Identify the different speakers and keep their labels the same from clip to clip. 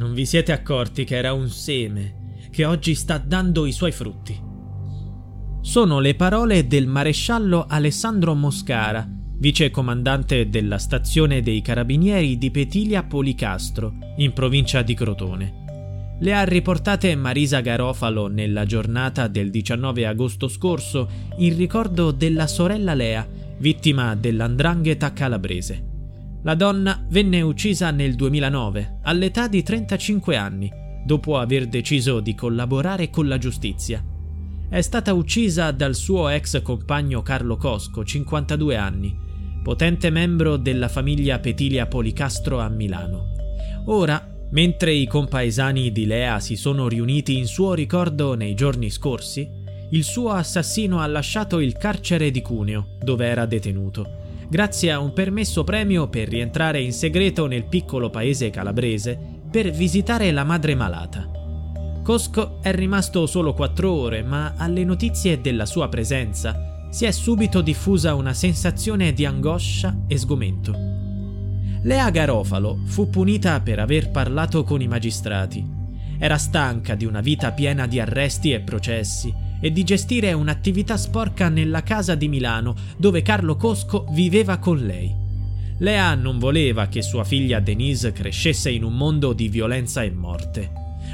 Speaker 1: Non vi siete accorti che era un seme che oggi sta dando i suoi frutti. Sono le parole del maresciallo Alessandro Moscara, vice comandante della stazione dei carabinieri di Petilia Policastro, in provincia di Crotone. Le ha riportate Marisa Garofalo nella giornata del 19 agosto scorso in ricordo della sorella Lea, vittima dell'andrangheta calabrese. La donna venne uccisa nel 2009, all'età di 35 anni, dopo aver deciso di collaborare con la giustizia. È stata uccisa dal suo ex compagno Carlo Cosco, 52 anni, potente membro della famiglia Petilia Policastro a Milano. Ora, mentre i compaesani di Lea si sono riuniti in suo ricordo nei giorni scorsi, il suo assassino ha lasciato il carcere di Cuneo, dove era detenuto grazie a un permesso premio per rientrare in segreto nel piccolo paese calabrese per visitare la madre malata. Cosco è rimasto solo quattro ore, ma alle notizie della sua presenza si è subito diffusa una sensazione di angoscia e sgomento. Lea Garofalo fu punita per aver parlato con i magistrati. Era stanca di una vita piena di arresti e processi e di gestire un'attività sporca nella casa di Milano dove Carlo Cosco viveva con lei. Lea non voleva che sua figlia Denise crescesse in un mondo di violenza e morte,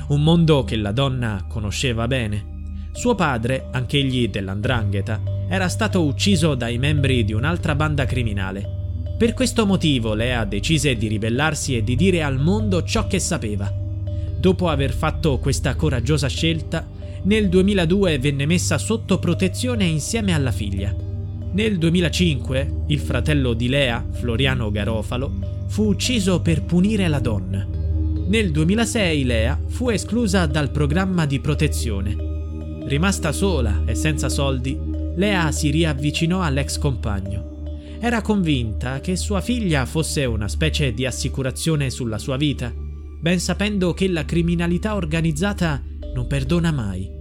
Speaker 1: un mondo che la donna conosceva bene. Suo padre, anch'egli dell'andrangheta, era stato ucciso dai membri di un'altra banda criminale. Per questo motivo Lea decise di ribellarsi e di dire al mondo ciò che sapeva. Dopo aver fatto questa coraggiosa scelta, nel 2002 venne messa sotto protezione insieme alla figlia. Nel 2005 il fratello di Lea, Floriano Garofalo, fu ucciso per punire la donna. Nel 2006 Lea fu esclusa dal programma di protezione. Rimasta sola e senza soldi, Lea si riavvicinò all'ex compagno. Era convinta che sua figlia fosse una specie di assicurazione sulla sua vita, ben sapendo che la criminalità organizzata non perdona mai.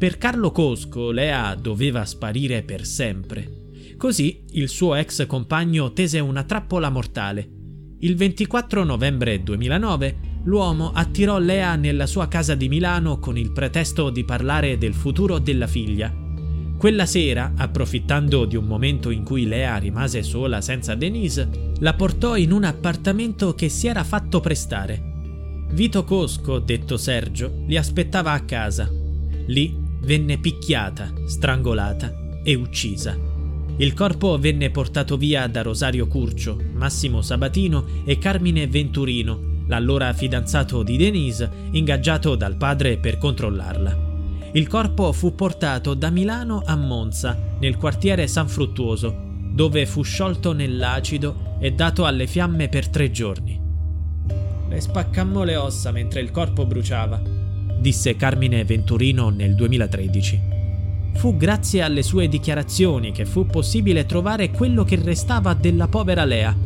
Speaker 1: Per Carlo Cosco Lea doveva sparire per sempre. Così il suo ex compagno tese una trappola mortale. Il 24 novembre 2009 l'uomo attirò Lea nella sua casa di Milano con il pretesto di parlare del futuro della figlia. Quella sera, approfittando di un momento in cui Lea rimase sola senza Denise, la portò in un appartamento che si era fatto prestare. Vito Cosco, detto Sergio, li aspettava a casa. Lì venne picchiata, strangolata e uccisa. Il corpo venne portato via da Rosario Curcio, Massimo Sabatino e Carmine Venturino, l'allora fidanzato di Denise, ingaggiato dal padre per controllarla. Il corpo fu portato da Milano a Monza, nel quartiere San Fruttuoso, dove fu sciolto nell'acido e dato alle fiamme per tre giorni. Le spaccammo le ossa mentre il corpo bruciava, disse Carmine Venturino nel 2013. Fu grazie alle sue dichiarazioni che fu possibile trovare quello che restava della povera Lea,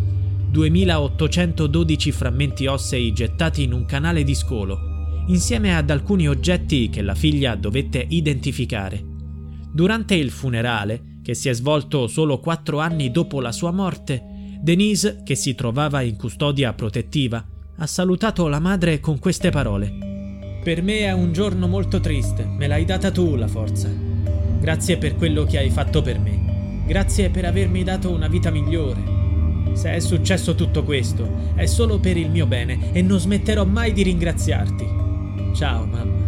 Speaker 1: 2812 frammenti ossei gettati in un canale di scolo, insieme ad alcuni oggetti che la figlia dovette identificare. Durante il funerale, che si è svolto solo quattro anni dopo la sua morte, Denise, che si trovava in custodia protettiva, ha salutato la madre con queste parole. Per me è un giorno molto triste, me l'hai data tu la forza. Grazie per quello che hai fatto per me. Grazie per avermi dato una vita migliore. Se è successo tutto questo, è solo per il mio bene e non smetterò mai di ringraziarti. Ciao, mamma.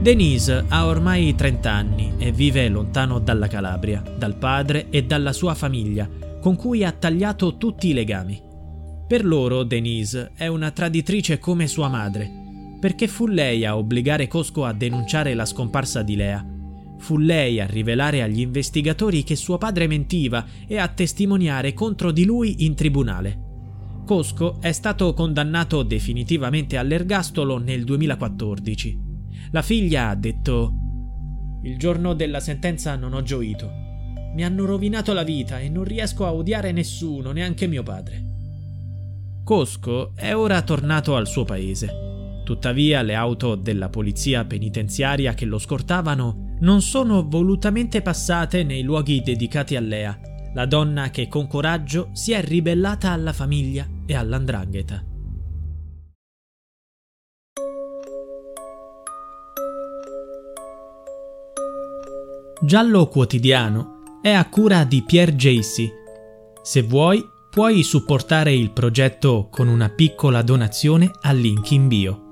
Speaker 1: Denise ha ormai 30 anni e vive lontano dalla Calabria, dal padre e dalla sua famiglia, con cui ha tagliato tutti i legami. Per loro Denise è una traditrice come sua madre, perché fu lei a obbligare Cosco a denunciare la scomparsa di Lea Fu lei a rivelare agli investigatori che suo padre mentiva e a testimoniare contro di lui in tribunale. Cosco è stato condannato definitivamente all'ergastolo nel 2014. La figlia ha detto Il giorno della sentenza non ho gioito. Mi hanno rovinato la vita e non riesco a odiare nessuno, neanche mio padre. Cosco è ora tornato al suo paese. Tuttavia le auto della polizia penitenziaria che lo scortavano non sono volutamente passate nei luoghi dedicati a Lea, la donna che con coraggio si è ribellata alla famiglia e all'andrangheta. Giallo Quotidiano è a cura di Pierre Jacy. Se vuoi, puoi supportare il progetto con una piccola donazione al link in bio.